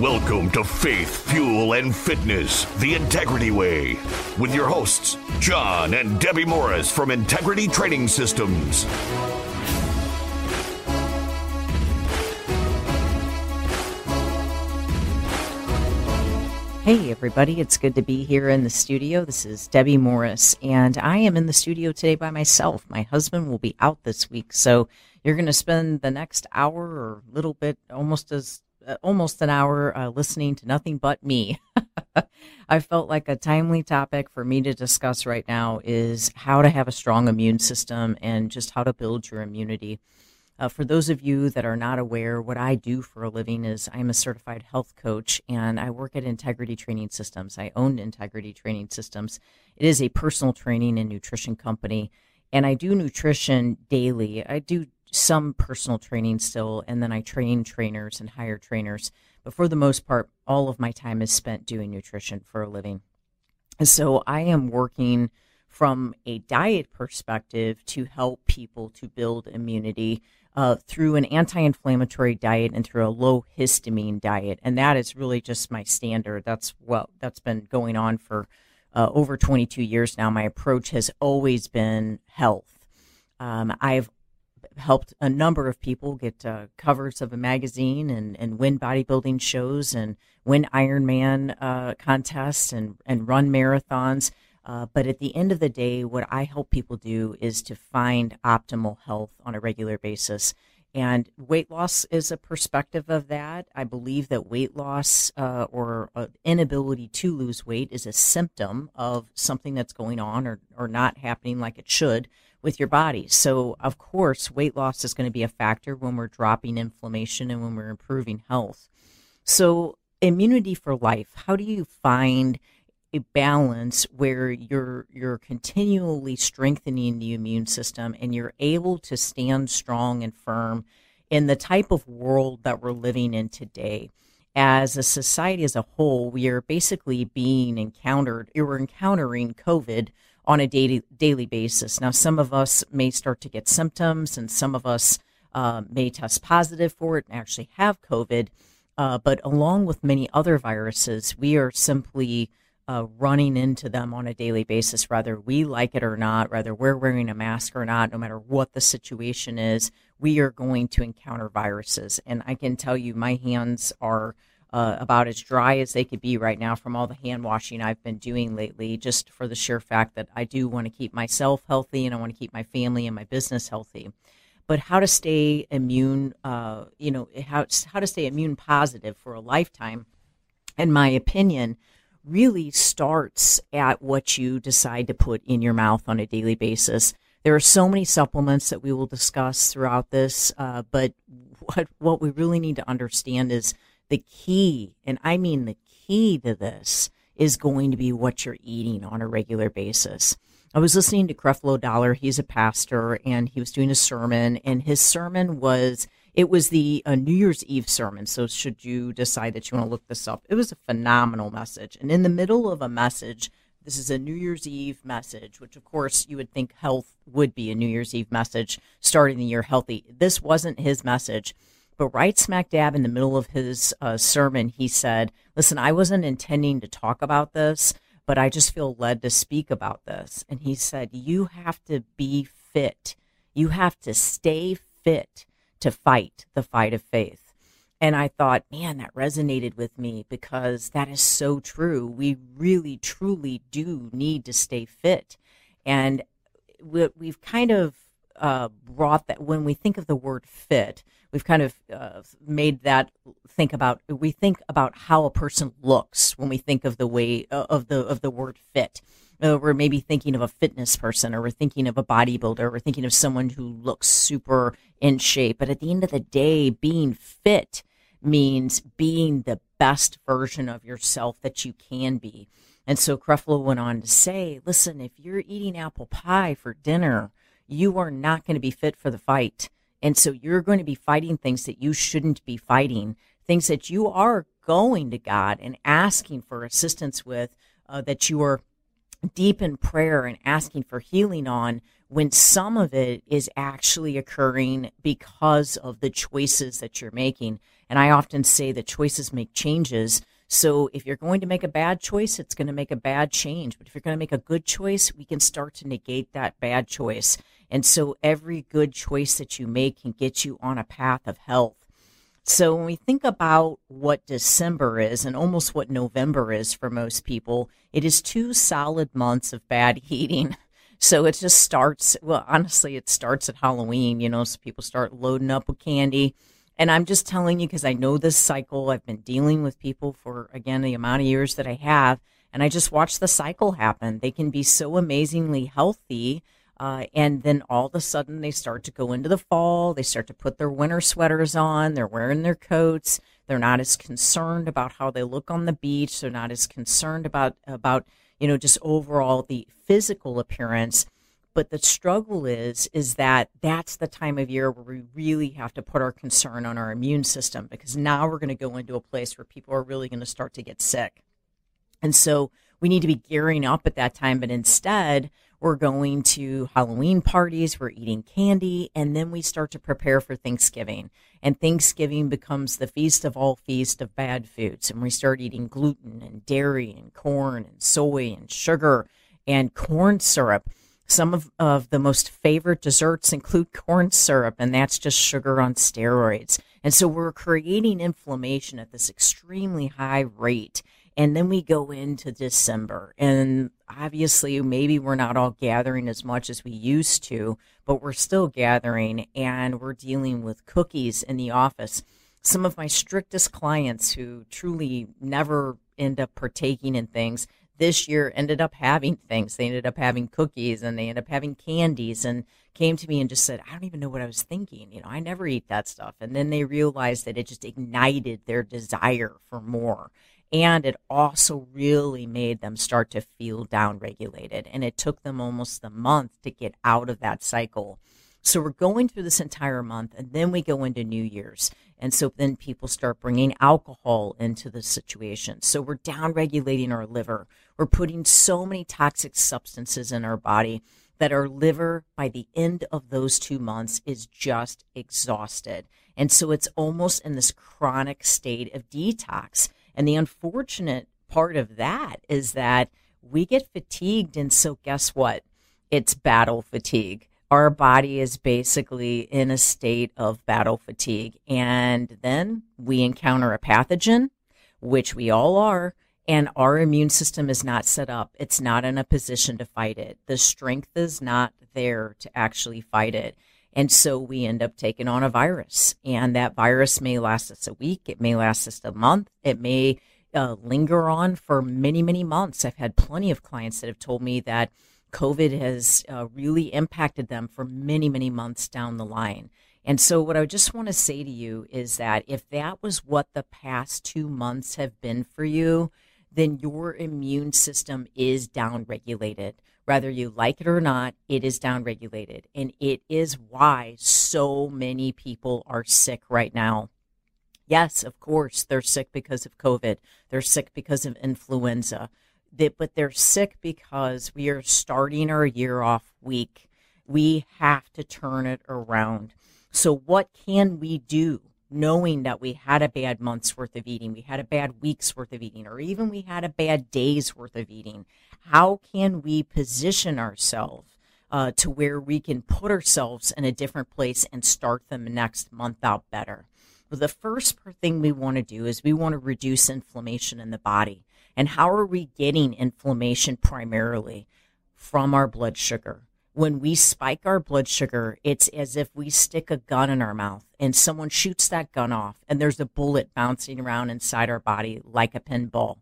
Welcome to Faith, Fuel, and Fitness, the Integrity Way, with your hosts, John and Debbie Morris from Integrity Training Systems. Hey, everybody, it's good to be here in the studio. This is Debbie Morris, and I am in the studio today by myself. My husband will be out this week, so you're going to spend the next hour or a little bit almost as almost an hour uh, listening to nothing but me. I felt like a timely topic for me to discuss right now is how to have a strong immune system and just how to build your immunity. Uh, for those of you that are not aware, what I do for a living is I'm a certified health coach and I work at Integrity Training Systems. I own Integrity Training Systems. It is a personal training and nutrition company, and I do nutrition daily. I do some personal training still, and then I train trainers and hire trainers. But for the most part, all of my time is spent doing nutrition for a living. And so I am working from a diet perspective to help people to build immunity uh, through an anti inflammatory diet and through a low histamine diet. And that is really just my standard. That's what that's been going on for uh, over 22 years now. My approach has always been health. Um, I've helped a number of people get uh, covers of a magazine and, and win bodybuilding shows and win Ironman uh, contests and, and run marathons. Uh, but at the end of the day, what I help people do is to find optimal health on a regular basis. And weight loss is a perspective of that. I believe that weight loss uh, or uh, inability to lose weight is a symptom of something that's going on or, or not happening like it should with your body. So, of course, weight loss is going to be a factor when we're dropping inflammation and when we're improving health. So, immunity for life, how do you find a balance where you're you're continually strengthening the immune system and you're able to stand strong and firm in the type of world that we're living in today? as a society as a whole, we are basically being encountered, we're encountering COVID on a daily daily basis. Now, some of us may start to get symptoms, and some of us uh, may test positive for it and actually have COVID. Uh, but along with many other viruses, we are simply uh, running into them on a daily basis, whether we like it or not, whether we're wearing a mask or not, no matter what the situation is, we are going to encounter viruses. And I can tell you, my hands are uh, about as dry as they could be right now from all the hand washing I've been doing lately, just for the sheer fact that I do want to keep myself healthy and I want to keep my family and my business healthy. But how to stay immune, uh, you know, how, how to stay immune positive for a lifetime, in my opinion, really starts at what you decide to put in your mouth on a daily basis. There are so many supplements that we will discuss throughout this, uh, but what what we really need to understand is the key, and I mean the key to this, is going to be what you're eating on a regular basis. I was listening to Creflo Dollar. He's a pastor, and he was doing a sermon, and his sermon was it was the uh, New Year's Eve sermon. So, should you decide that you want to look this up, it was a phenomenal message. And in the middle of a message, this is a New Year's Eve message, which of course you would think health would be a New Year's Eve message, starting the year healthy. This wasn't his message. But right smack dab in the middle of his uh, sermon, he said, Listen, I wasn't intending to talk about this, but I just feel led to speak about this. And he said, You have to be fit. You have to stay fit to fight the fight of faith. And I thought, man, that resonated with me because that is so true. We really, truly do need to stay fit. And we've kind of uh, brought that when we think of the word fit, we've kind of uh, made that think about we think about how a person looks when we think of the way uh, of the of the word fit uh, we're maybe thinking of a fitness person or we're thinking of a bodybuilder or we're thinking of someone who looks super in shape but at the end of the day being fit means being the best version of yourself that you can be. And so Creflo went on to say, listen, if you're eating apple pie for dinner, you are not going to be fit for the fight. And so you're going to be fighting things that you shouldn't be fighting, things that you are going to God and asking for assistance with, uh, that you are deep in prayer and asking for healing on when some of it is actually occurring because of the choices that you're making. And I often say that choices make changes. So if you're going to make a bad choice, it's going to make a bad change. But if you're going to make a good choice, we can start to negate that bad choice. And so every good choice that you make can get you on a path of health. So when we think about what December is and almost what November is for most people, it is two solid months of bad eating. So it just starts, well, honestly, it starts at Halloween, you know, so people start loading up with candy. And I'm just telling you because I know this cycle. I've been dealing with people for, again, the amount of years that I have. And I just watch the cycle happen. They can be so amazingly healthy. Uh, and then all of a sudden they start to go into the fall. They start to put their winter sweaters on. They're wearing their coats. They're not as concerned about how they look on the beach. They're not as concerned about, about, you know, just overall the physical appearance. But the struggle is, is that that's the time of year where we really have to put our concern on our immune system because now we're going to go into a place where people are really going to start to get sick. And so we need to be gearing up at that time. But instead, we're going to Halloween parties, we're eating candy, and then we start to prepare for Thanksgiving. And Thanksgiving becomes the feast of all feast of bad foods. And we start eating gluten and dairy and corn and soy and sugar and corn syrup. Some of, of the most favorite desserts include corn syrup, and that's just sugar on steroids. And so we're creating inflammation at this extremely high rate. And then we go into December, and obviously, maybe we're not all gathering as much as we used to, but we're still gathering and we're dealing with cookies in the office. Some of my strictest clients who truly never end up partaking in things this year ended up having things. They ended up having cookies and they ended up having candies and came to me and just said, I don't even know what I was thinking. You know, I never eat that stuff. And then they realized that it just ignited their desire for more. And it also really made them start to feel downregulated. And it took them almost a month to get out of that cycle. So we're going through this entire month, and then we go into New Year's. And so then people start bringing alcohol into the situation. So we're downregulating our liver. We're putting so many toxic substances in our body that our liver, by the end of those two months, is just exhausted. And so it's almost in this chronic state of detox. And the unfortunate part of that is that we get fatigued. And so, guess what? It's battle fatigue. Our body is basically in a state of battle fatigue. And then we encounter a pathogen, which we all are, and our immune system is not set up. It's not in a position to fight it. The strength is not there to actually fight it. And so we end up taking on a virus. And that virus may last us a week, it may last us a month, it may uh, linger on for many, many months. I've had plenty of clients that have told me that COVID has uh, really impacted them for many, many months down the line. And so, what I just want to say to you is that if that was what the past two months have been for you, then your immune system is downregulated. Whether you like it or not, it is downregulated. And it is why so many people are sick right now. Yes, of course, they're sick because of COVID, they're sick because of influenza, but they're sick because we are starting our year off weak. We have to turn it around. So, what can we do knowing that we had a bad month's worth of eating, we had a bad week's worth of eating, or even we had a bad day's worth of eating? How can we position ourselves uh, to where we can put ourselves in a different place and start the next month out better? Well, the first thing we want to do is we want to reduce inflammation in the body. And how are we getting inflammation primarily? From our blood sugar when we spike our blood sugar, it's as if we stick a gun in our mouth and someone shoots that gun off and there's a bullet bouncing around inside our body like a pinball.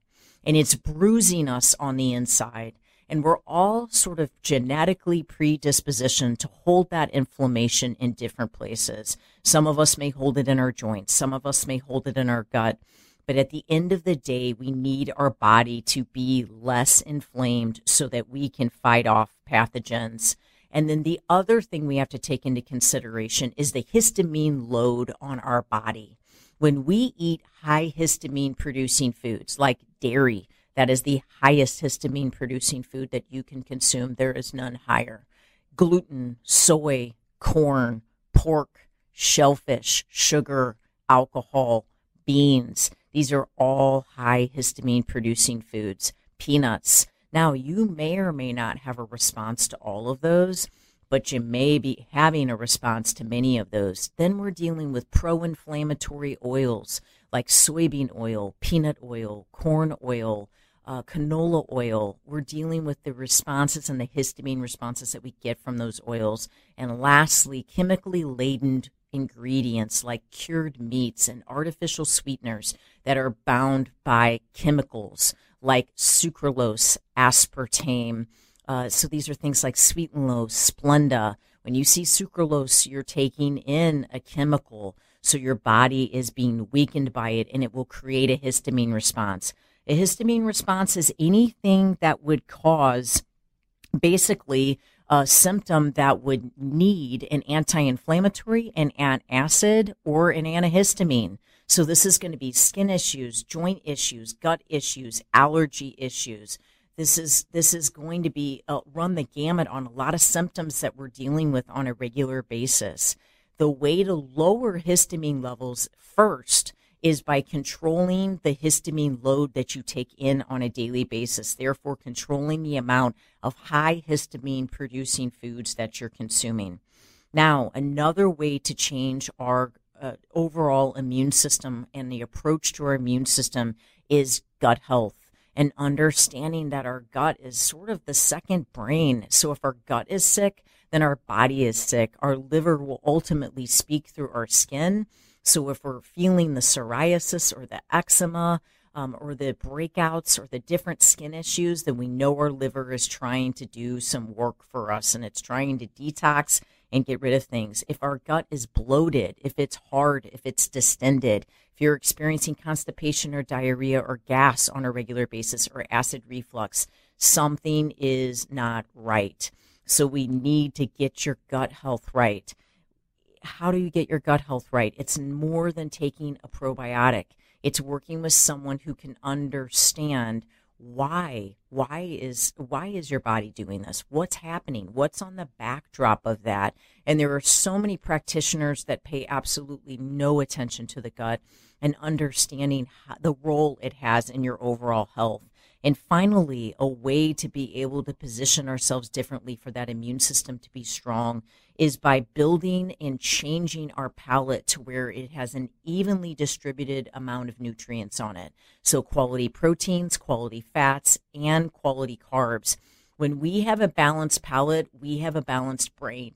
And it's bruising us on the inside. And we're all sort of genetically predispositioned to hold that inflammation in different places. Some of us may hold it in our joints, some of us may hold it in our gut. But at the end of the day, we need our body to be less inflamed so that we can fight off pathogens. And then the other thing we have to take into consideration is the histamine load on our body. When we eat high histamine producing foods like dairy, that is the highest histamine producing food that you can consume. There is none higher. Gluten, soy, corn, pork, shellfish, sugar, alcohol, beans. These are all high histamine producing foods. Peanuts. Now, you may or may not have a response to all of those, but you may be having a response to many of those. Then we're dealing with pro inflammatory oils like soybean oil, peanut oil, corn oil, uh, canola oil. We're dealing with the responses and the histamine responses that we get from those oils. And lastly, chemically laden ingredients like cured meats and artificial sweeteners that are bound by chemicals like sucralose, aspartame. Uh, so these are things like Sweet'N Low, Splenda. When you see sucralose, you're taking in a chemical. So your body is being weakened by it and it will create a histamine response. A histamine response is anything that would cause basically a symptom that would need an anti inflammatory, an antacid, or an antihistamine. So this is going to be skin issues, joint issues, gut issues, allergy issues. This is this is going to be uh, run the gamut on a lot of symptoms that we're dealing with on a regular basis. The way to lower histamine levels first is by controlling the histamine load that you take in on a daily basis, therefore, controlling the amount of high histamine producing foods that you're consuming. Now, another way to change our uh, overall immune system and the approach to our immune system is gut health and understanding that our gut is sort of the second brain. So if our gut is sick, then our body is sick. Our liver will ultimately speak through our skin so if we're feeling the psoriasis or the eczema um, or the breakouts or the different skin issues, then we know our liver is trying to do some work for us and it's trying to detox and get rid of things. If our gut is bloated, if it's hard, if it's distended, if you're experiencing constipation or diarrhea or gas on a regular basis or acid reflux, something is not right. So we need to get your gut health right how do you get your gut health right? It's more than taking a probiotic. It's working with someone who can understand why why is why is your body doing this what's happening what's on the backdrop of that and there are so many practitioners that pay absolutely no attention to the gut and understanding how, the role it has in your overall health and finally, a way to be able to position ourselves differently for that immune system to be strong is by building and changing our palate to where it has an evenly distributed amount of nutrients on it. So, quality proteins, quality fats, and quality carbs. When we have a balanced palate, we have a balanced brain.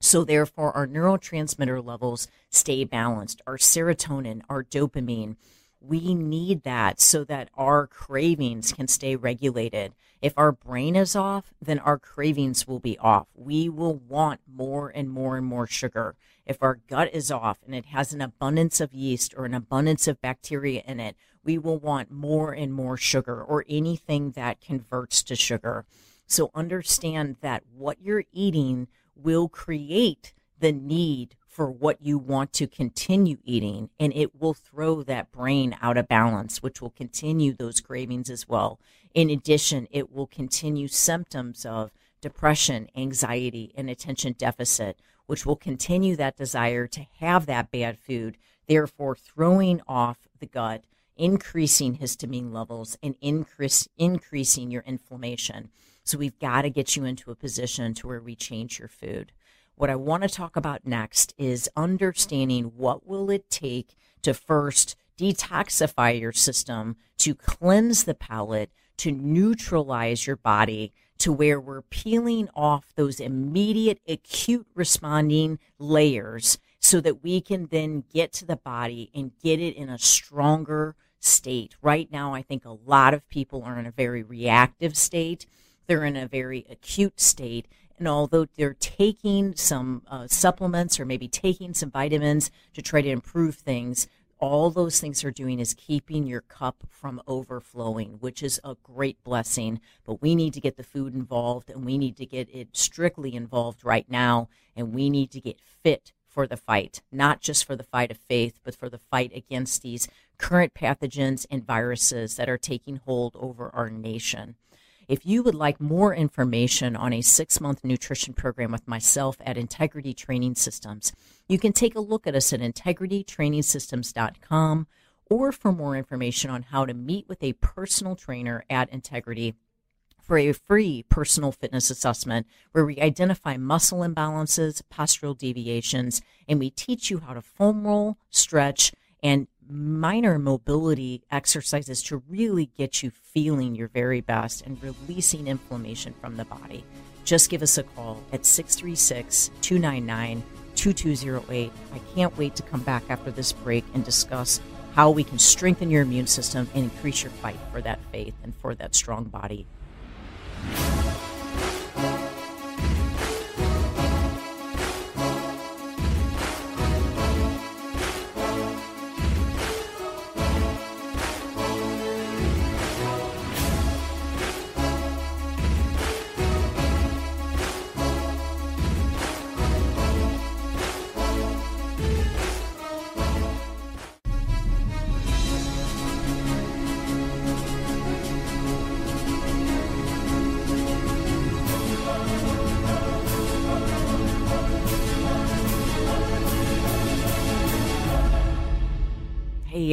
So, therefore, our neurotransmitter levels stay balanced. Our serotonin, our dopamine, we need that so that our cravings can stay regulated. If our brain is off, then our cravings will be off. We will want more and more and more sugar. If our gut is off and it has an abundance of yeast or an abundance of bacteria in it, we will want more and more sugar or anything that converts to sugar. So understand that what you're eating will create the need for what you want to continue eating, and it will throw that brain out of balance, which will continue those cravings as well. In addition, it will continue symptoms of depression, anxiety, and attention deficit, which will continue that desire to have that bad food, therefore throwing off the gut, increasing histamine levels, and increase, increasing your inflammation. So we've got to get you into a position to where we change your food. What I want to talk about next is understanding what will it take to first detoxify your system, to cleanse the palate, to neutralize your body to where we're peeling off those immediate acute responding layers so that we can then get to the body and get it in a stronger state. Right now, I think a lot of people are in a very reactive state they're in a very acute state. And although they're taking some uh, supplements or maybe taking some vitamins to try to improve things, all those things are doing is keeping your cup from overflowing, which is a great blessing. But we need to get the food involved and we need to get it strictly involved right now. And we need to get fit for the fight, not just for the fight of faith, but for the fight against these current pathogens and viruses that are taking hold over our nation. If you would like more information on a six month nutrition program with myself at Integrity Training Systems, you can take a look at us at integritytrainingsystems.com or for more information on how to meet with a personal trainer at Integrity for a free personal fitness assessment where we identify muscle imbalances, postural deviations, and we teach you how to foam roll, stretch, and minor mobility exercises to really get you feeling your very best and releasing inflammation from the body. Just give us a call at 636 299 2208. I can't wait to come back after this break and discuss how we can strengthen your immune system and increase your fight for that faith and for that strong body.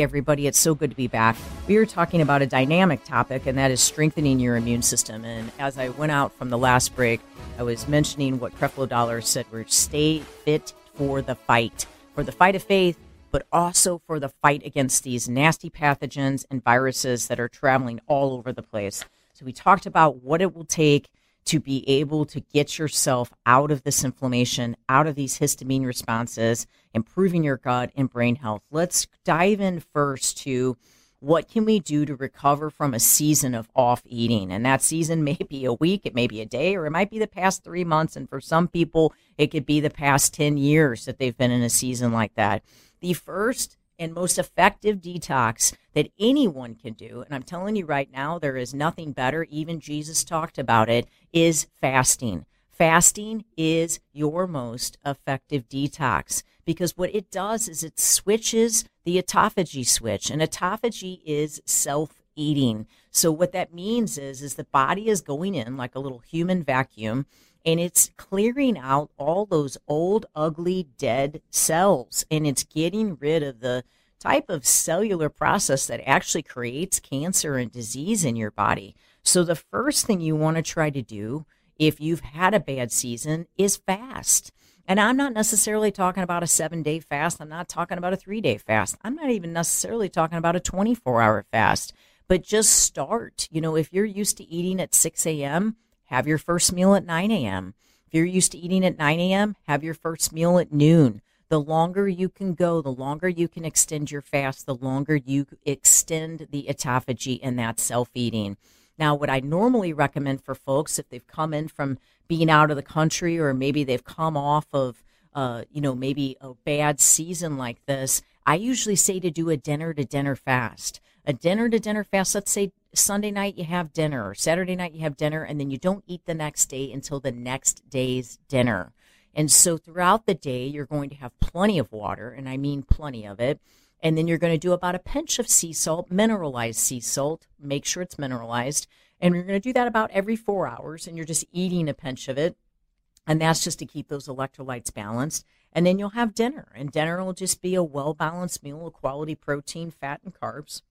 Everybody, it's so good to be back. We are talking about a dynamic topic, and that is strengthening your immune system. And as I went out from the last break, I was mentioning what Creflo Dollar said we're stay fit for the fight, for the fight of faith, but also for the fight against these nasty pathogens and viruses that are traveling all over the place. So we talked about what it will take to be able to get yourself out of this inflammation, out of these histamine responses, improving your gut and brain health. Let's dive in first to what can we do to recover from a season of off eating? And that season may be a week, it may be a day, or it might be the past three months. And for some people, it could be the past 10 years that they've been in a season like that. The first and most effective detox that anyone can do, and I'm telling you right now, there is nothing better, even Jesus talked about it, is fasting. Fasting is your most effective detox because what it does is it switches the autophagy switch, and autophagy is self eating. So what that means is is the body is going in like a little human vacuum and it's clearing out all those old, ugly, dead cells, and it's getting rid of the type of cellular process that actually creates cancer and disease in your body. So, the first thing you want to try to do if you've had a bad season is fast. And I'm not necessarily talking about a seven day fast. I'm not talking about a three day fast. I'm not even necessarily talking about a 24 hour fast, but just start. You know, if you're used to eating at 6 a.m., have your first meal at 9 a.m. If you're used to eating at 9 a.m., have your first meal at noon. The longer you can go, the longer you can extend your fast, the longer you extend the autophagy and that self eating. Now, what I normally recommend for folks, if they've come in from being out of the country or maybe they've come off of, uh, you know, maybe a bad season like this, I usually say to do a dinner to dinner fast. A dinner to dinner fast, let's say Sunday night you have dinner, or Saturday night you have dinner, and then you don't eat the next day until the next day's dinner. And so throughout the day, you're going to have plenty of water, and I mean plenty of it. And then you're going to do about a pinch of sea salt, mineralized sea salt. Make sure it's mineralized. And you're going to do that about every four hours, and you're just eating a pinch of it. And that's just to keep those electrolytes balanced. And then you'll have dinner, and dinner will just be a well balanced meal of quality protein, fat, and carbs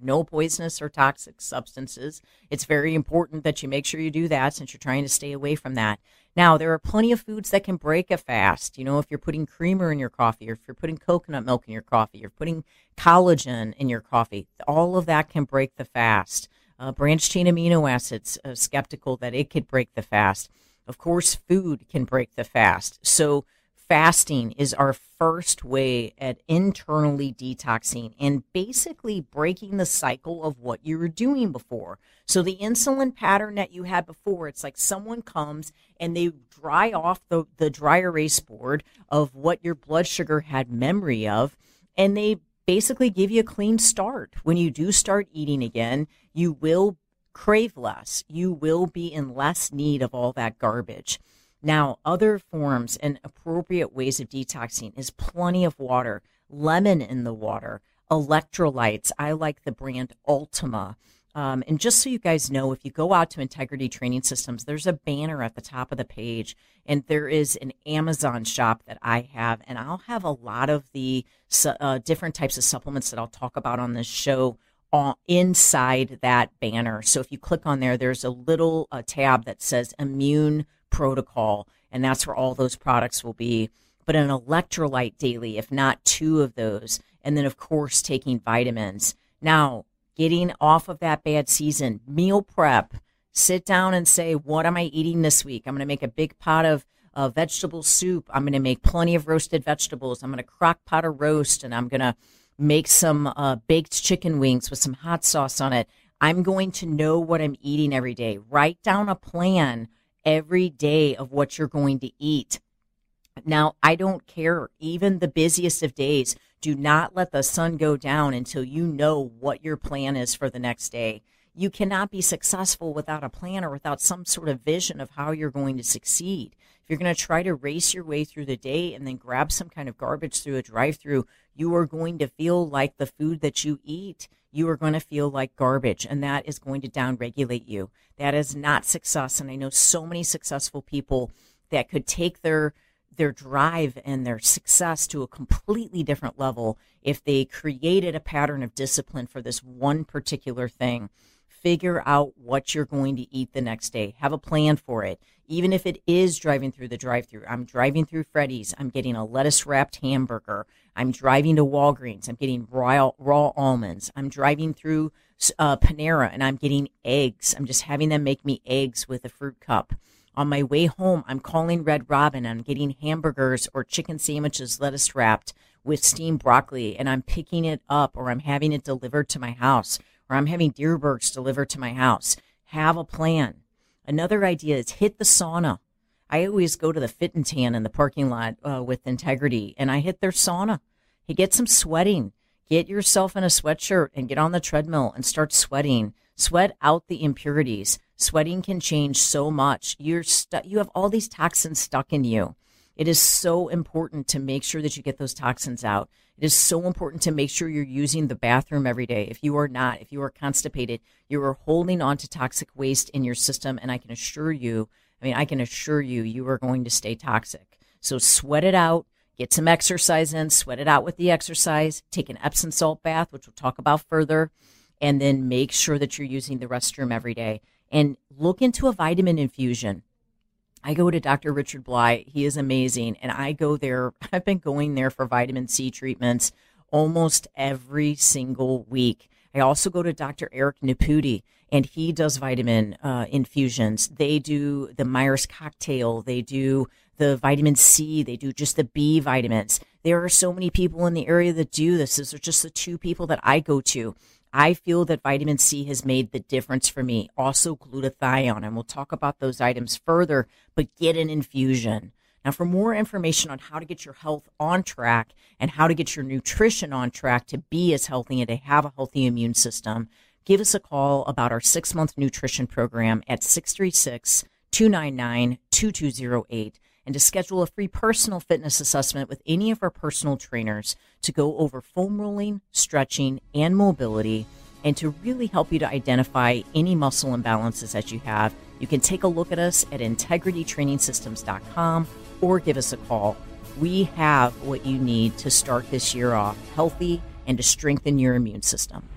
no poisonous or toxic substances. It's very important that you make sure you do that since you're trying to stay away from that. Now, there are plenty of foods that can break a fast. You know, if you're putting creamer in your coffee, or if you're putting coconut milk in your coffee, you're putting collagen in your coffee, all of that can break the fast. Uh, branched chain amino acids, uh, skeptical that it could break the fast. Of course, food can break the fast. So, fasting is our first way at internally detoxing and basically breaking the cycle of what you were doing before. So the insulin pattern that you had before, it's like someone comes and they dry off the, the dry erase board of what your blood sugar had memory of, and they basically give you a clean start. When you do start eating again, you will crave less. You will be in less need of all that garbage. Now, other forms and appropriate ways of detoxing is plenty of water, lemon in the water, electrolytes. I like the brand Ultima. Um, and just so you guys know, if you go out to Integrity Training Systems, there's a banner at the top of the page, and there is an Amazon shop that I have, and I'll have a lot of the uh, different types of supplements that I'll talk about on this show inside that banner. So if you click on there, there's a little uh, tab that says Immune Protocol, and that's where all those products will be. But an electrolyte daily, if not two of those, and then of course taking vitamins. Now, getting off of that bad season, meal prep, sit down and say, what am I eating this week? I'm going to make a big pot of vegetable soup. I'm going to make plenty of roasted vegetables. I'm going to crock pot a roast and I'm going to make some uh, baked chicken wings with some hot sauce on it. I'm going to know what I'm eating every day. Write down a plan every day of what you're going to eat. Now, I don't care, even the busiest of days do not let the sun go down until you know what your plan is for the next day. You cannot be successful without a plan or without some sort of vision of how you're going to succeed. If you're going to try to race your way through the day and then grab some kind of garbage through a drive through, you are going to feel like the food that you eat, you are going to feel like garbage, and that is going to downregulate you. That is not success. And I know so many successful people that could take their their drive and their success to a completely different level if they created a pattern of discipline for this one particular thing. Figure out what you're going to eat the next day. Have a plan for it. Even if it is driving through the drive through, I'm driving through Freddy's, I'm getting a lettuce wrapped hamburger. I'm driving to Walgreens, I'm getting raw, raw almonds. I'm driving through uh, Panera and I'm getting eggs. I'm just having them make me eggs with a fruit cup. On my way home, I'm calling Red Robin. I'm getting hamburgers or chicken sandwiches, lettuce wrapped with steamed broccoli, and I'm picking it up or I'm having it delivered to my house or I'm having Dierbergs delivered to my house. Have a plan. Another idea is hit the sauna. I always go to the fit and tan in the parking lot uh, with integrity and I hit their sauna. You get some sweating. Get yourself in a sweatshirt and get on the treadmill and start sweating. Sweat out the impurities. Sweating can change so much. You're stu- you have all these toxins stuck in you. It is so important to make sure that you get those toxins out. It is so important to make sure you're using the bathroom every day. If you are not, if you are constipated, you are holding on to toxic waste in your system. And I can assure you, I mean, I can assure you, you are going to stay toxic. So sweat it out, get some exercise in, sweat it out with the exercise, take an Epsom salt bath, which we'll talk about further, and then make sure that you're using the restroom every day and look into a vitamin infusion. I go to Dr. Richard Bly. He is amazing. And I go there. I've been going there for vitamin C treatments almost every single week. I also go to Dr. Eric Naputi, and he does vitamin uh, infusions. They do the Myers cocktail. They do the vitamin C. They do just the B vitamins. There are so many people in the area that do this. These are just the two people that I go to. I feel that vitamin C has made the difference for me. Also, glutathione, and we'll talk about those items further, but get an infusion. Now, for more information on how to get your health on track and how to get your nutrition on track to be as healthy and to have a healthy immune system, give us a call about our six month nutrition program at 636 299 2208 and to schedule a free personal fitness assessment with any of our personal trainers to go over foam rolling, stretching, and mobility, and to really help you to identify any muscle imbalances that you have. You can take a look at us at integritytrainingsystems.com or give us a call. We have what you need to start this year off healthy and to strengthen your immune system.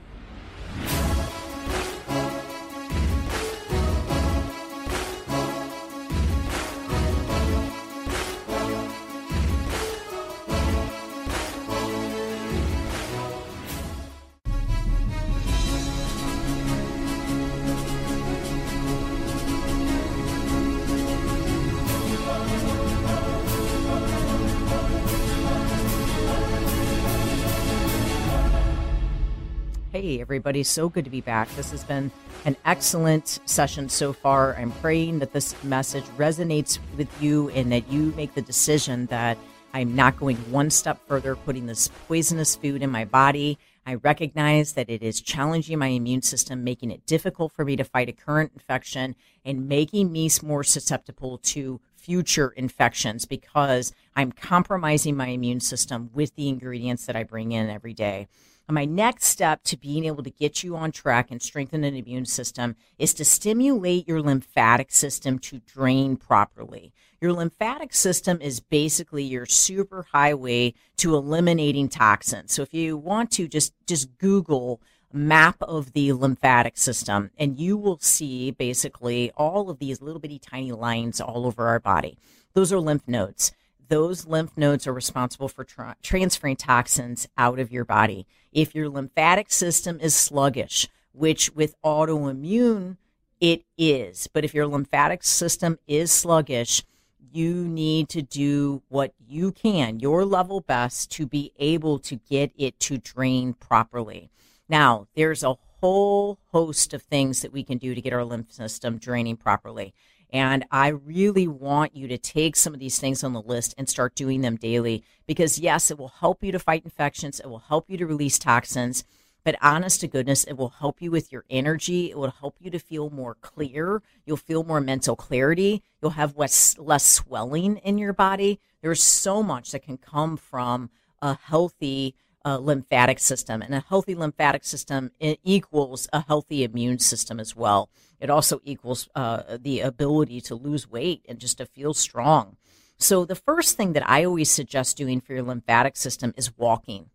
Hey, everybody. So good to be back. This has been an excellent session so far. I'm praying that this message resonates with you and that you make the decision that I'm not going one step further, putting this poisonous food in my body. I recognize that it is challenging my immune system, making it difficult for me to fight a current infection and making me more susceptible to future infections because I'm compromising my immune system with the ingredients that I bring in every day. My next step to being able to get you on track and strengthen an immune system is to stimulate your lymphatic system to drain properly. Your lymphatic system is basically your super highway to eliminating toxins. So if you want to just just Google map of the lymphatic system and you will see basically all of these little bitty tiny lines all over our body. Those are lymph nodes those lymph nodes are responsible for tra- transferring toxins out of your body. If your lymphatic system is sluggish, which with autoimmune it is, but if your lymphatic system is sluggish, you need to do what you can, your level best, to be able to get it to drain properly. Now, there's a whole host of things that we can do to get our lymph system draining properly. And I really want you to take some of these things on the list and start doing them daily because, yes, it will help you to fight infections, it will help you to release toxins. But honest to goodness, it will help you with your energy. It will help you to feel more clear. You'll feel more mental clarity. You'll have less, less swelling in your body. There's so much that can come from a healthy uh, lymphatic system. And a healthy lymphatic system equals a healthy immune system as well. It also equals uh, the ability to lose weight and just to feel strong. So, the first thing that I always suggest doing for your lymphatic system is walking.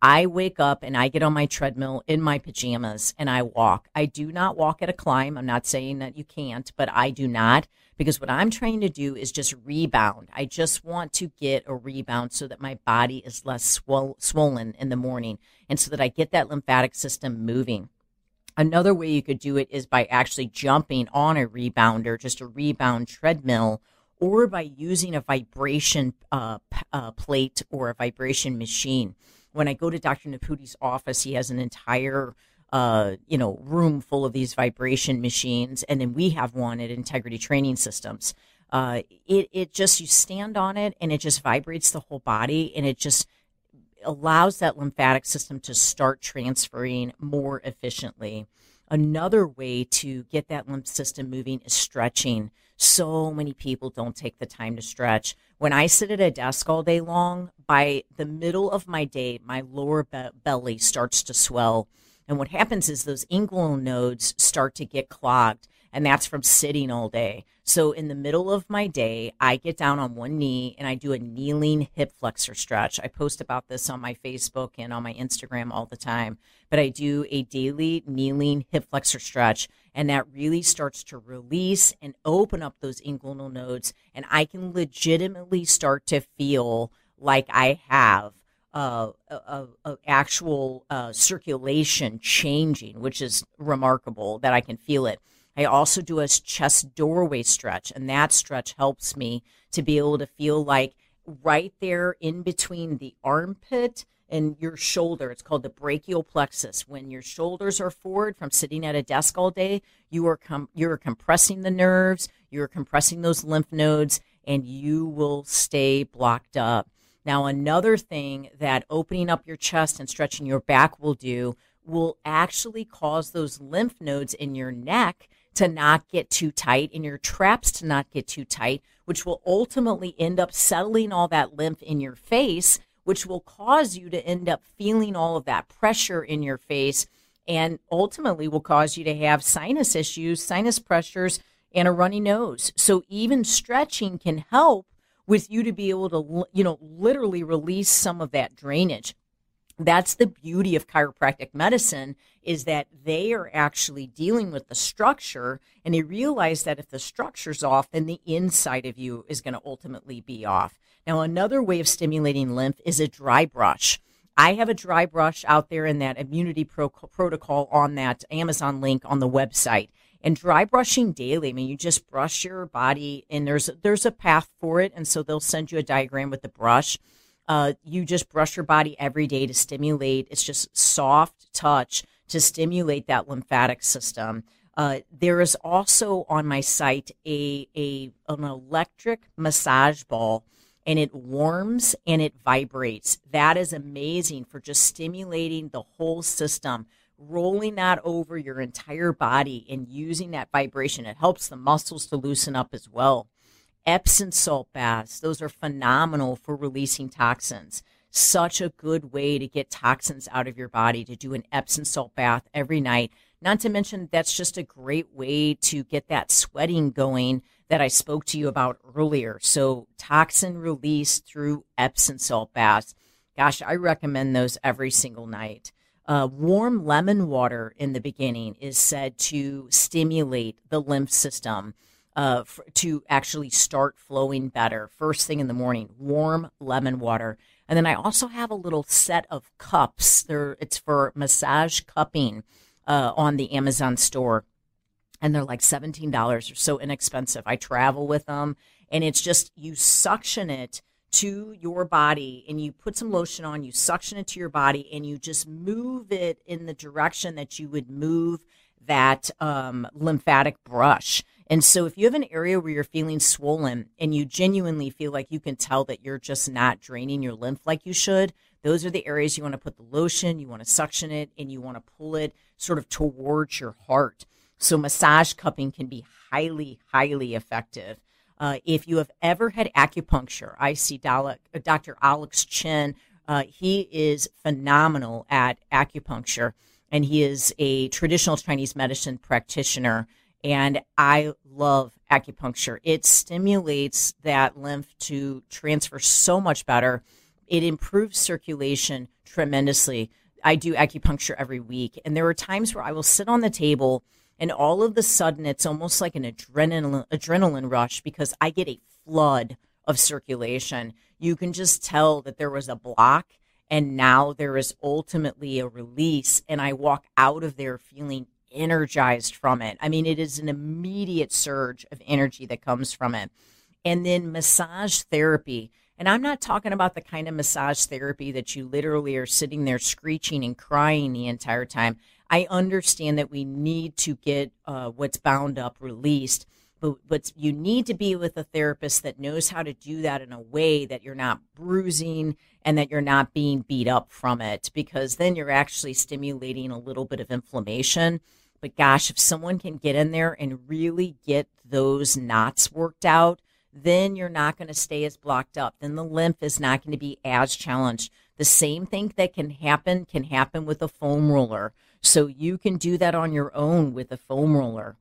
I wake up and I get on my treadmill in my pajamas and I walk. I do not walk at a climb. I'm not saying that you can't, but I do not because what I'm trying to do is just rebound. I just want to get a rebound so that my body is less swollen in the morning and so that I get that lymphatic system moving. Another way you could do it is by actually jumping on a rebounder, just a rebound treadmill, or by using a vibration uh, uh, plate or a vibration machine when I go to Dr. Naputi's office, he has an entire uh, you know, room full of these vibration machines, and then we have one at Integrity Training Systems. Uh, it it just you stand on it and it just vibrates the whole body, and it just allows that lymphatic system to start transferring more efficiently. Another way to get that lymph system moving is stretching. So many people don't take the time to stretch. When I sit at a desk all day long, by the middle of my day, my lower be- belly starts to swell. And what happens is those inguinal nodes start to get clogged and that's from sitting all day. So in the middle of my day, I get down on one knee and I do a kneeling hip flexor stretch. I post about this on my Facebook and on my Instagram all the time, but I do a daily kneeling hip flexor stretch and that really starts to release and open up those inguinal nodes and I can legitimately start to feel like I have uh, actual circulation changing, which is remarkable that I can feel it. I also do a chest doorway stretch, and that stretch helps me to be able to feel like right there in between the armpit and your shoulder. It's called the brachial plexus. When your shoulders are forward from sitting at a desk all day, you are com- you're compressing the nerves, you're compressing those lymph nodes, and you will stay blocked up. Now, another thing that opening up your chest and stretching your back will do will actually cause those lymph nodes in your neck to not get too tight and your traps to not get too tight, which will ultimately end up settling all that lymph in your face, which will cause you to end up feeling all of that pressure in your face and ultimately will cause you to have sinus issues, sinus pressures, and a runny nose. So even stretching can help with you to be able to, you know, literally release some of that drainage that's the beauty of chiropractic medicine is that they are actually dealing with the structure and they realize that if the structure's off then the inside of you is going to ultimately be off. Now another way of stimulating lymph is a dry brush. I have a dry brush out there in that immunity pro- protocol on that amazon link on the website. And dry brushing daily i mean you just brush your body and there's there's a path for it and so they'll send you a diagram with the brush. Uh, you just brush your body every day to stimulate. It's just soft touch to stimulate that lymphatic system. Uh, there is also on my site a, a an electric massage ball and it warms and it vibrates. That is amazing for just stimulating the whole system, rolling that over your entire body and using that vibration. It helps the muscles to loosen up as well. Epsom salt baths, those are phenomenal for releasing toxins. Such a good way to get toxins out of your body to do an Epsom salt bath every night not to mention, that's just a great way to get that sweating going that I spoke to you about earlier. So, toxin release through Epsom salt baths. Gosh, I recommend those every single night. Uh, warm lemon water in the beginning is said to stimulate the lymph system uh, f- to actually start flowing better first thing in the morning. Warm lemon water. And then I also have a little set of cups. There, it's for massage cupping uh, on the Amazon store. And they're like $17. They're so inexpensive. I travel with them and it's just you suction it to your body and you put some lotion on, you suction it to your body and you just move it in the direction that you would move that um, lymphatic brush. And so if you have an area where you're feeling swollen and you genuinely feel like you can tell that you're just not draining your lymph like you should, those are the areas you want to put the lotion, you want to suction it, and you want to pull it sort of towards your heart. So massage cupping can be highly, highly effective. Uh, if you have ever had acupuncture, I see Dr. Uh, Alex Chen. Uh, he is phenomenal at acupuncture, and he is a traditional Chinese medicine practitioner. And I love acupuncture. It stimulates that lymph to transfer so much better it improves circulation tremendously. I do acupuncture every week, and there are times where I will sit on the table and all of the sudden it's almost like an adrenaline adrenaline rush because I get a flood of circulation. You can just tell that there was a block and now there is ultimately a release and I walk out of there feeling energized from it. I mean, it is an immediate surge of energy that comes from it. And then massage therapy and I'm not talking about the kind of massage therapy that you literally are sitting there screeching and crying the entire time. I understand that we need to get uh, what's bound up released, but, but you need to be with a therapist that knows how to do that in a way that you're not bruising and that you're not being beat up from it, because then you're actually stimulating a little bit of inflammation. But gosh, if someone can get in there and really get those knots worked out, then you're not going to stay as blocked up. Then the lymph is not going to be as challenged. The same thing that can happen can happen with a foam roller. So you can do that on your own with a foam roller.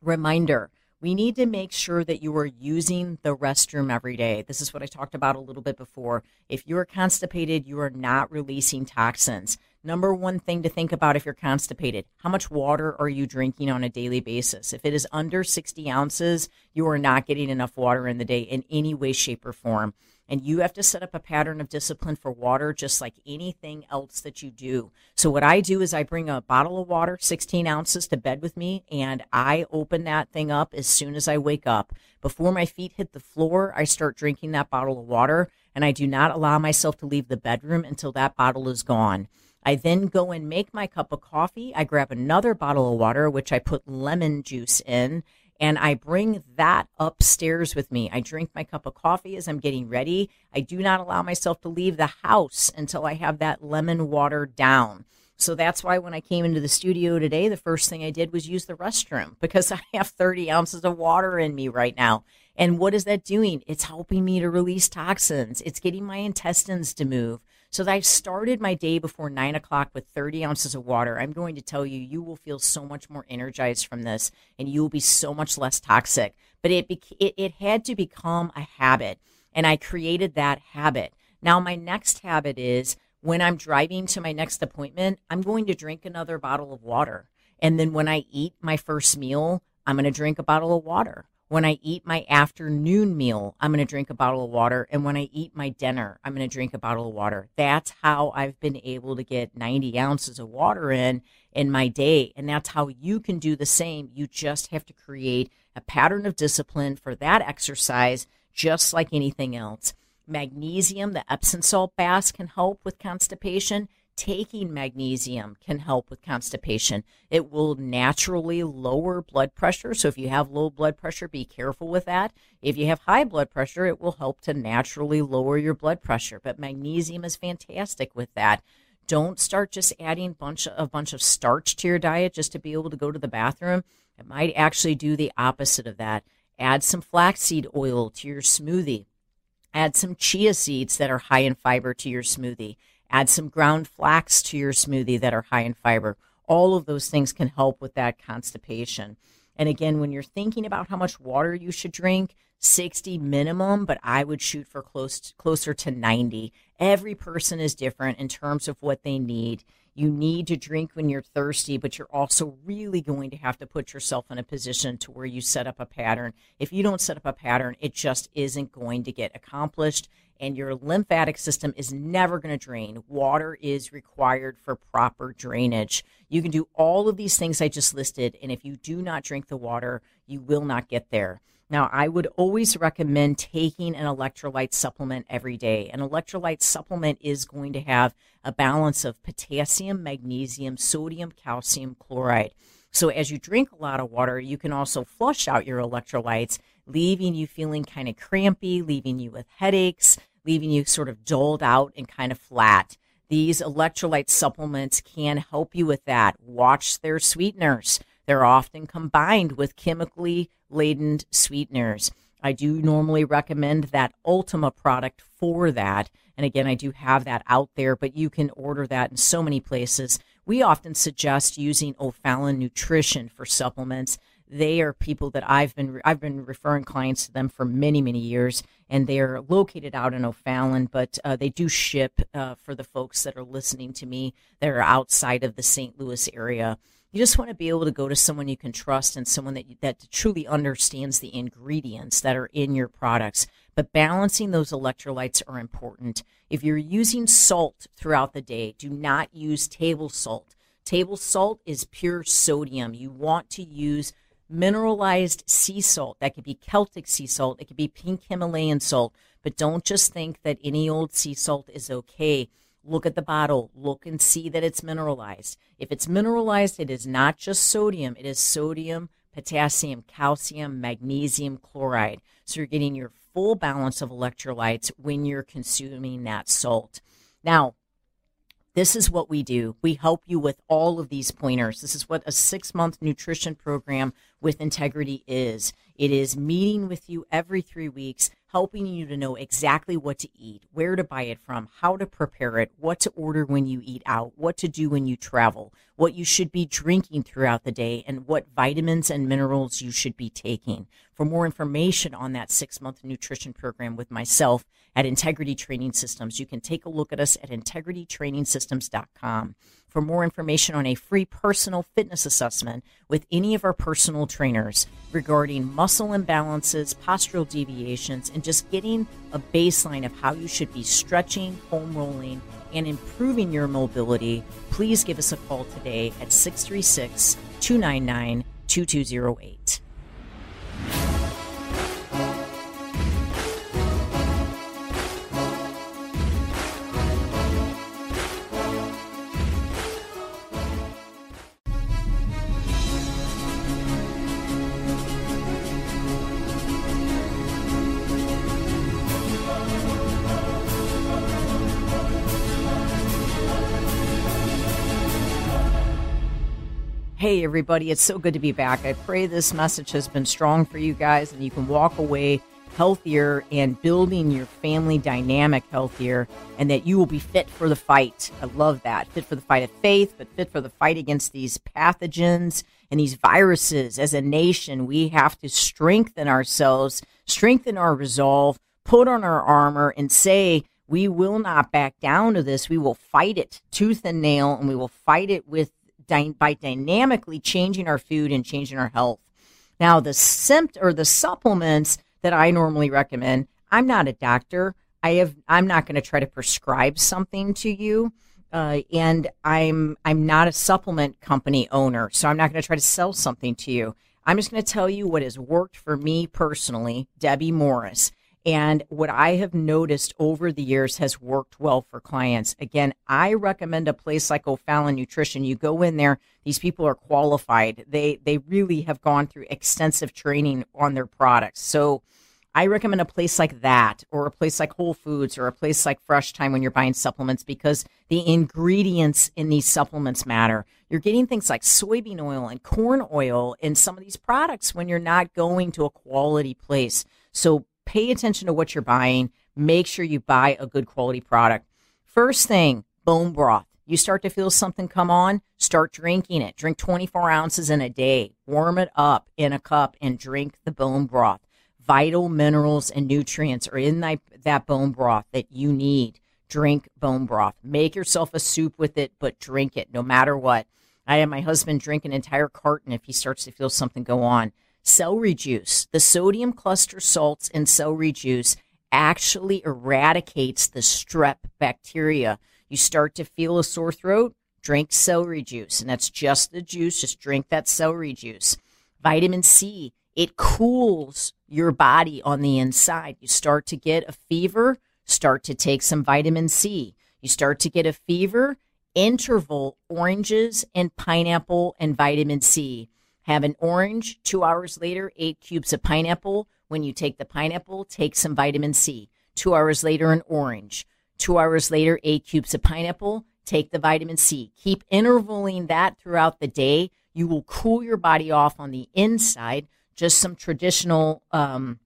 Reminder we need to make sure that you are using the restroom every day. This is what I talked about a little bit before. If you are constipated, you are not releasing toxins. Number one thing to think about if you're constipated how much water are you drinking on a daily basis? If it is under 60 ounces, you are not getting enough water in the day in any way, shape, or form. And you have to set up a pattern of discipline for water, just like anything else that you do. So, what I do is I bring a bottle of water, 16 ounces, to bed with me, and I open that thing up as soon as I wake up. Before my feet hit the floor, I start drinking that bottle of water, and I do not allow myself to leave the bedroom until that bottle is gone. I then go and make my cup of coffee. I grab another bottle of water, which I put lemon juice in, and I bring that upstairs with me. I drink my cup of coffee as I'm getting ready. I do not allow myself to leave the house until I have that lemon water down. So that's why when I came into the studio today, the first thing I did was use the restroom because I have 30 ounces of water in me right now. And what is that doing? It's helping me to release toxins. It's getting my intestines to move. So I started my day before nine o'clock with 30 ounces of water. I'm going to tell you, you will feel so much more energized from this and you will be so much less toxic. But it, it, it had to become a habit. And I created that habit. Now, my next habit is when I'm driving to my next appointment, I'm going to drink another bottle of water. And then when I eat my first meal, I'm going to drink a bottle of water. When I eat my afternoon meal, I'm going to drink a bottle of water. And when I eat my dinner, I'm going to drink a bottle of water. That's how I've been able to get 90 ounces of water in in my day. And that's how you can do the same. You just have to create a pattern of discipline for that exercise, just like anything else. Magnesium, the Epsom salt baths can help with constipation. Taking magnesium can help with constipation. It will naturally lower blood pressure. So if you have low blood pressure, be careful with that. If you have high blood pressure, it will help to naturally lower your blood pressure. But magnesium is fantastic with that. Don't start just adding bunch a bunch of starch to your diet just to be able to go to the bathroom. It might actually do the opposite of that. Add some flaxseed oil to your smoothie. Add some chia seeds that are high in fiber to your smoothie Add some ground flax to your smoothie that are high in fiber. All of those things can help with that constipation. And again, when you're thinking about how much water you should drink, 60 minimum, but I would shoot for close closer to 90. Every person is different in terms of what they need. You need to drink when you're thirsty, but you're also really going to have to put yourself in a position to where you set up a pattern. If you don't set up a pattern, it just isn't going to get accomplished and your lymphatic system is never going to drain. Water is required for proper drainage. You can do all of these things I just listed, and if you do not drink the water, you will not get there. Now, I would always recommend taking an electrolyte supplement every day. An electrolyte supplement is going to have a balance of potassium, magnesium, sodium, calcium, chloride. So, as you drink a lot of water, you can also flush out your electrolytes, leaving you feeling kind of crampy, leaving you with headaches, leaving you sort of doled out and kind of flat. These electrolyte supplements can help you with that. Watch their sweeteners. They're often combined with chemically laden sweeteners. I do normally recommend that Ultima product for that. And again, I do have that out there, but you can order that in so many places. We often suggest using O'Fallon Nutrition for supplements they are people that I've been I've been referring clients to them for many many years, and they are located out in O'Fallon, but uh, they do ship uh, for the folks that are listening to me that are outside of the St. Louis area. You just want to be able to go to someone you can trust and someone that that truly understands the ingredients that are in your products. But balancing those electrolytes are important. If you're using salt throughout the day, do not use table salt. Table salt is pure sodium. You want to use mineralized sea salt. That could be Celtic sea salt, it could be pink Himalayan salt. But don't just think that any old sea salt is okay. Look at the bottle, look and see that it's mineralized. If it's mineralized, it is not just sodium, it is sodium, potassium, calcium, magnesium, chloride. So you're getting your full balance of electrolytes when you're consuming that salt. Now, this is what we do. We help you with all of these pointers. This is what a six month nutrition program with integrity is. It is meeting with you every three weeks, helping you to know exactly what to eat, where to buy it from, how to prepare it, what to order when you eat out, what to do when you travel, what you should be drinking throughout the day, and what vitamins and minerals you should be taking. For more information on that six month nutrition program with myself at Integrity Training Systems, you can take a look at us at integritytrainingsystems.com. For more information on a free personal fitness assessment with any of our personal trainers regarding muscle imbalances, postural deviations, and just getting a baseline of how you should be stretching, foam rolling, and improving your mobility, please give us a call today at 636 299 2208. Hey, everybody, it's so good to be back. I pray this message has been strong for you guys and you can walk away healthier and building your family dynamic healthier and that you will be fit for the fight. I love that. Fit for the fight of faith, but fit for the fight against these pathogens and these viruses. As a nation, we have to strengthen ourselves, strengthen our resolve, put on our armor, and say, we will not back down to this. We will fight it tooth and nail, and we will fight it with dy- by dynamically changing our food and changing our health. Now, the simpt or the supplements that I normally recommend, I'm not a doctor. I have I'm not going to try to prescribe something to you. Uh, and I'm I'm not a supplement company owner, so I'm not going to try to sell something to you. I'm just going to tell you what has worked for me personally, Debbie Morris. And what I have noticed over the years has worked well for clients. Again, I recommend a place like O'Fallon Nutrition. You go in there, these people are qualified. They they really have gone through extensive training on their products. So I recommend a place like that or a place like Whole Foods or a place like Fresh Thyme when you're buying supplements because the ingredients in these supplements matter. You're getting things like soybean oil and corn oil in some of these products when you're not going to a quality place. So pay attention to what you're buying. Make sure you buy a good quality product. First thing, bone broth. You start to feel something come on, start drinking it. Drink 24 ounces in a day. Warm it up in a cup and drink the bone broth. Vital minerals and nutrients are in that, that bone broth that you need. Drink bone broth. Make yourself a soup with it, but drink it no matter what. I have my husband drink an entire carton if he starts to feel something go on. Celery juice, the sodium cluster salts in celery juice actually eradicates the strep bacteria. You start to feel a sore throat, drink celery juice, and that's just the juice. Just drink that celery juice. Vitamin C, it cools your body on the inside. You start to get a fever, start to take some vitamin C. You start to get a fever, interval oranges and pineapple and vitamin C have an orange. Two hours later, eight cubes of pineapple. When you take the pineapple, take some vitamin C. Two hours later, an orange. Two hours later, eight cubes of pineapple. Take the vitamin C. Keep intervaling that throughout the day. You will cool your body off on the inside. Just some traditional um,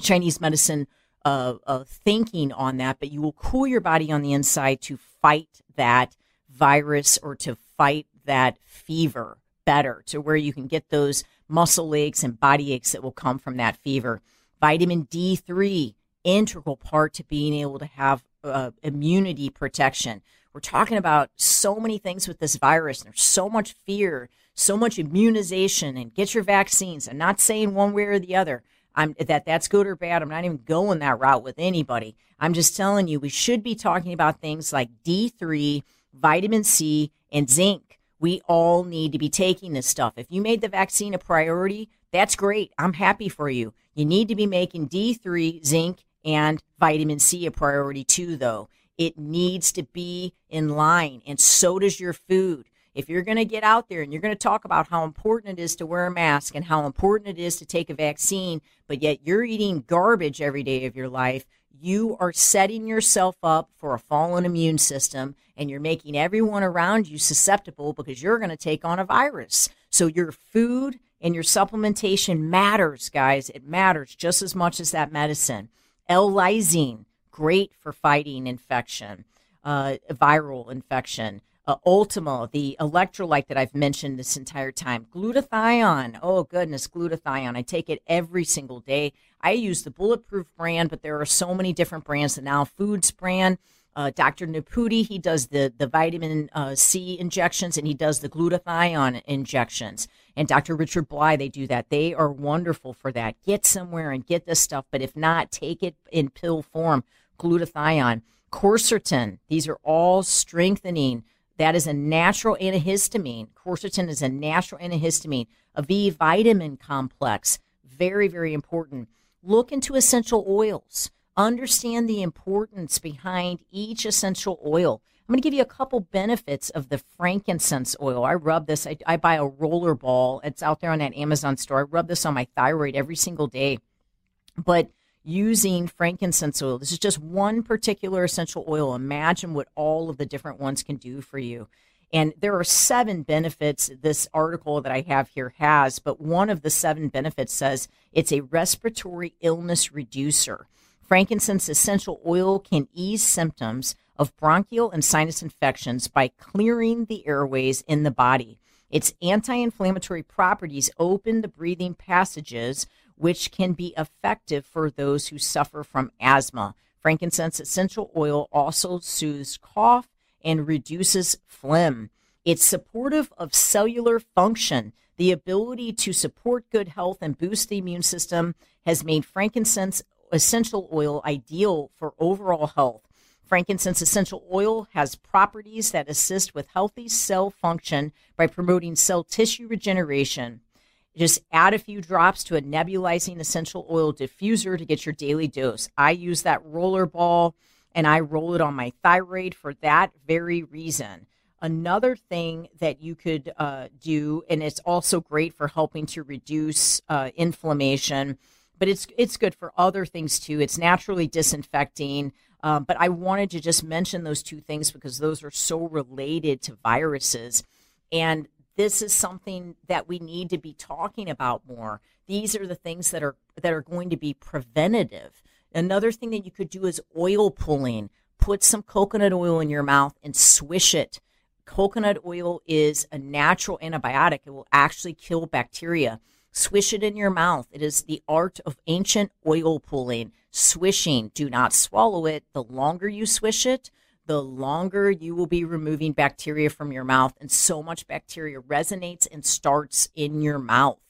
Chinese medicine uh, uh, thinking on that, but you will cool your body on the inside to fight that virus or to fight that fever better to where you can get those muscle aches and body aches that will come from that fever. Vitamin D3, integral part to being able to have uh, immunity protection. We're talking about so many things with this virus. There's so much fear, so much immunization, and get your vaccines. I'm not saying one way or the other. I'm that that's good or bad. I'm not even going that route with anybody. I'm just telling you we should be talking about things like D3, vitamin C, and zinc we all need to be taking this stuff. If you made the vaccine a priority, that's great. I'm happy for you. You need to be making D3, zinc, and vitamin C a priority too, though. It needs to be in line, and so does your food. If you're going to get out there and you're going to talk about how important it is to wear a mask and how important it is to take a vaccine, but yet you're eating garbage every day of your life, you are setting yourself up for a fallen immune system and you're making everyone around you susceptible because you're going to take on a virus. So your food and your supplementation matters, guys. It matters just as much as that medicine. L-lysine, great for fighting infection, uh, viral infection uh, Ultima, the electrolyte that I've mentioned this entire time, glutathione. Oh, goodness, glutathione. I take it every single day. I use the Bulletproof brand, but there are so many different brands. The Now Foods brand, uh, Dr. Naputi, he does the, the vitamin uh, C injections and he does the glutathione injections. And Dr. Richard Bly, they do that. They are wonderful for that. Get somewhere and get this stuff, but if not, take it in pill form. Glutathione, quercetin, these are all strengthening that is a natural antihistamine. Quercetin is a natural antihistamine. A V vitamin complex, very, very important. Look into essential oils. Understand the importance behind each essential oil. I'm going to give you a couple benefits of the frankincense oil. I rub this, I, I buy a roller ball. It's out there on that Amazon store. I rub this on my thyroid every single day. But using frankincense oil. This is just one particular essential oil. Imagine what all of the different ones can do for you. And there are seven benefits this article that I have here has, but one of the seven benefits says it's a respiratory illness reducer. Frankincense essential oil can ease symptoms of bronchial and sinus infections by clearing the airways in the body. Its anti inflammatory properties open the breathing passages which can be effective for those who suffer from asthma. Frankincense essential oil also soothes cough and reduces phlegm. It's supportive of cellular function. The ability to support good health and boost the immune system has made frankincense essential oil ideal for overall health. Frankincense essential oil has properties that assist with healthy cell function by promoting cell tissue regeneration Just add a few drops to a nebulizing essential oil diffuser to get your daily dose. I use that roller ball and I roll it on my thyroid for that very reason. Another thing that you could uh, do, and it's also great for helping to reduce uh, inflammation, but it's it's good for other things too. It's naturally disinfecting. Um, but I wanted to just mention those two things because those are so related to viruses. And this is something that we need to be talking about more. These are the things that are that are going to be preventative. Another thing that you could do is oil pulling. Put some coconut oil in your mouth and swish it. Coconut oil is a natural antibiotic. It will actually kill bacteria. Swish it in your mouth. It is the art of ancient oil pulling. Swishing. Do not swallow it. The longer you swish it, the longer you will be removing bacteria from your mouth. And so much bacteria resonates and starts in your mouth.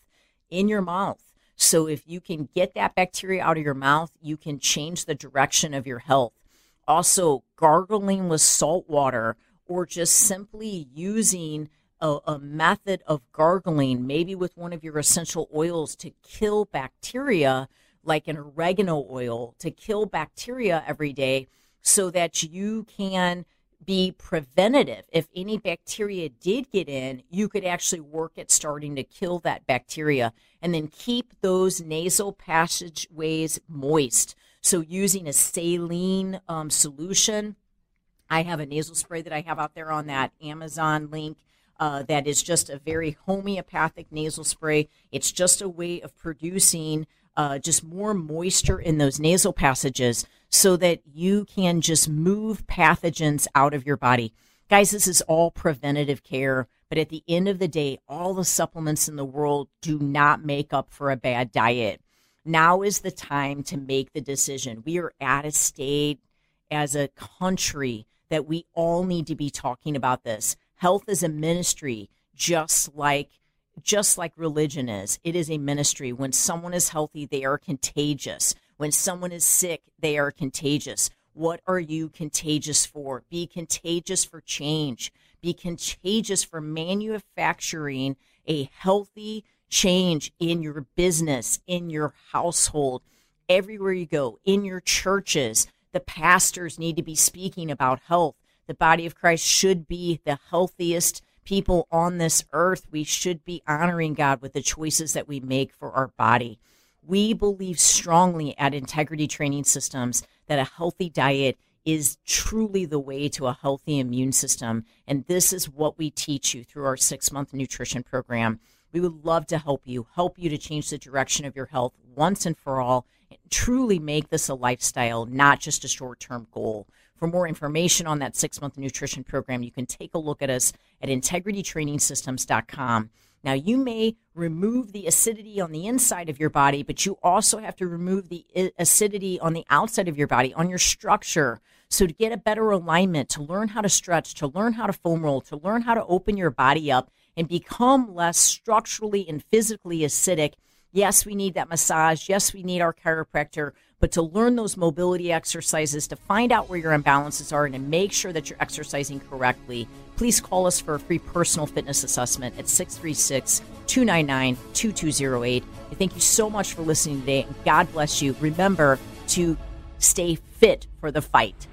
In your mouth. So if you can get that bacteria out of your mouth, you can change the direction of your health. Also, gargling with salt water or just simply using a, a, method of gargling, maybe with one of your essential oils to kill bacteria, like an oregano oil, to kill bacteria every day so that you can be preventative. If any bacteria did get in, you could actually work at starting to kill that bacteria and then keep those nasal passageways moist. So, using a saline um, solution, I have a nasal spray that I have out there on that Amazon link. Uh, that is just a very homeopathic nasal spray. It's just a way of producing uh, just more moisture in those nasal passages so that you can just move pathogens out of your body. Guys, this is all preventative care, but at the end of the day, all the supplements in the world do not make up for a bad diet. Now is the time to make the decision. We are at a state as a country that we all need to be talking about this. Health is a ministry, just like just like religion is. It is a ministry. When someone is healthy, they are contagious. When someone is sick, they are contagious. What are you contagious for? Be contagious for change. Be contagious for manufacturing a healthy change in your business, in your household, everywhere you go, in your churches. The pastors need to be speaking about health. The body of Christ should be the healthiest people on this earth. We should be honoring God with the choices that we make for our body. We believe strongly at Integrity Training Systems that a healthy diet is truly the way to a healthy immune system. And this is what we teach you through our six month nutrition program. We would love to help you, help you to change the direction of your health once and for all, and truly make this a lifestyle, not just a short term goal. For more information on that six month nutrition program, you can take a look at us at integritytrainingsystems.com. Now, you may remove the acidity on the inside of your body, but you also have to remove the acidity on the outside of your body, on your structure. So, to get a better alignment, to learn how to stretch, to learn how to foam roll, to learn how to open your body up and become less structurally and physically acidic, yes, we need that massage. Yes, we need our chiropractor. But to learn those mobility exercises, to find out where your imbalances are, and to make sure that you're exercising correctly, please call us for a free personal fitness assessment at 636 299 2208. Thank you so much for listening today. God bless you. Remember to stay fit for the fight.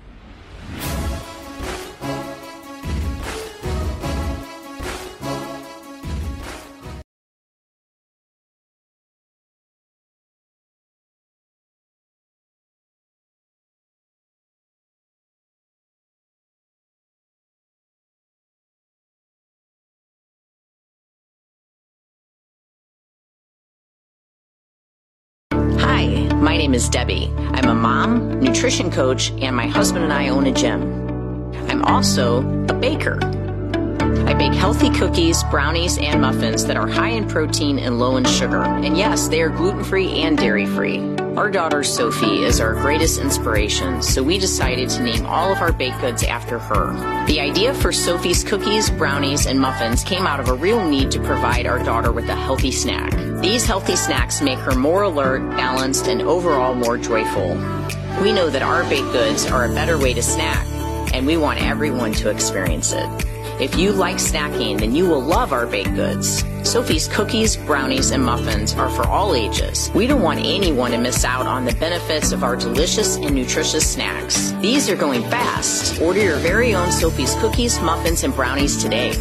Is Debbie. I'm a mom, nutrition coach, and my husband and I own a gym. I'm also a baker. I bake healthy cookies, brownies, and muffins that are high in protein and low in sugar. And yes, they are gluten free and dairy free. Our daughter Sophie is our greatest inspiration, so we decided to name all of our baked goods after her. The idea for Sophie's cookies, brownies, and muffins came out of a real need to provide our daughter with a healthy snack. These healthy snacks make her more alert, balanced, and overall more joyful. We know that our baked goods are a better way to snack, and we want everyone to experience it. If you like snacking, then you will love our baked goods. Sophie's cookies, brownies, and muffins are for all ages. We don't want anyone to miss out on the benefits of our delicious and nutritious snacks. These are going fast. Order your very own Sophie's cookies, muffins, and brownies today.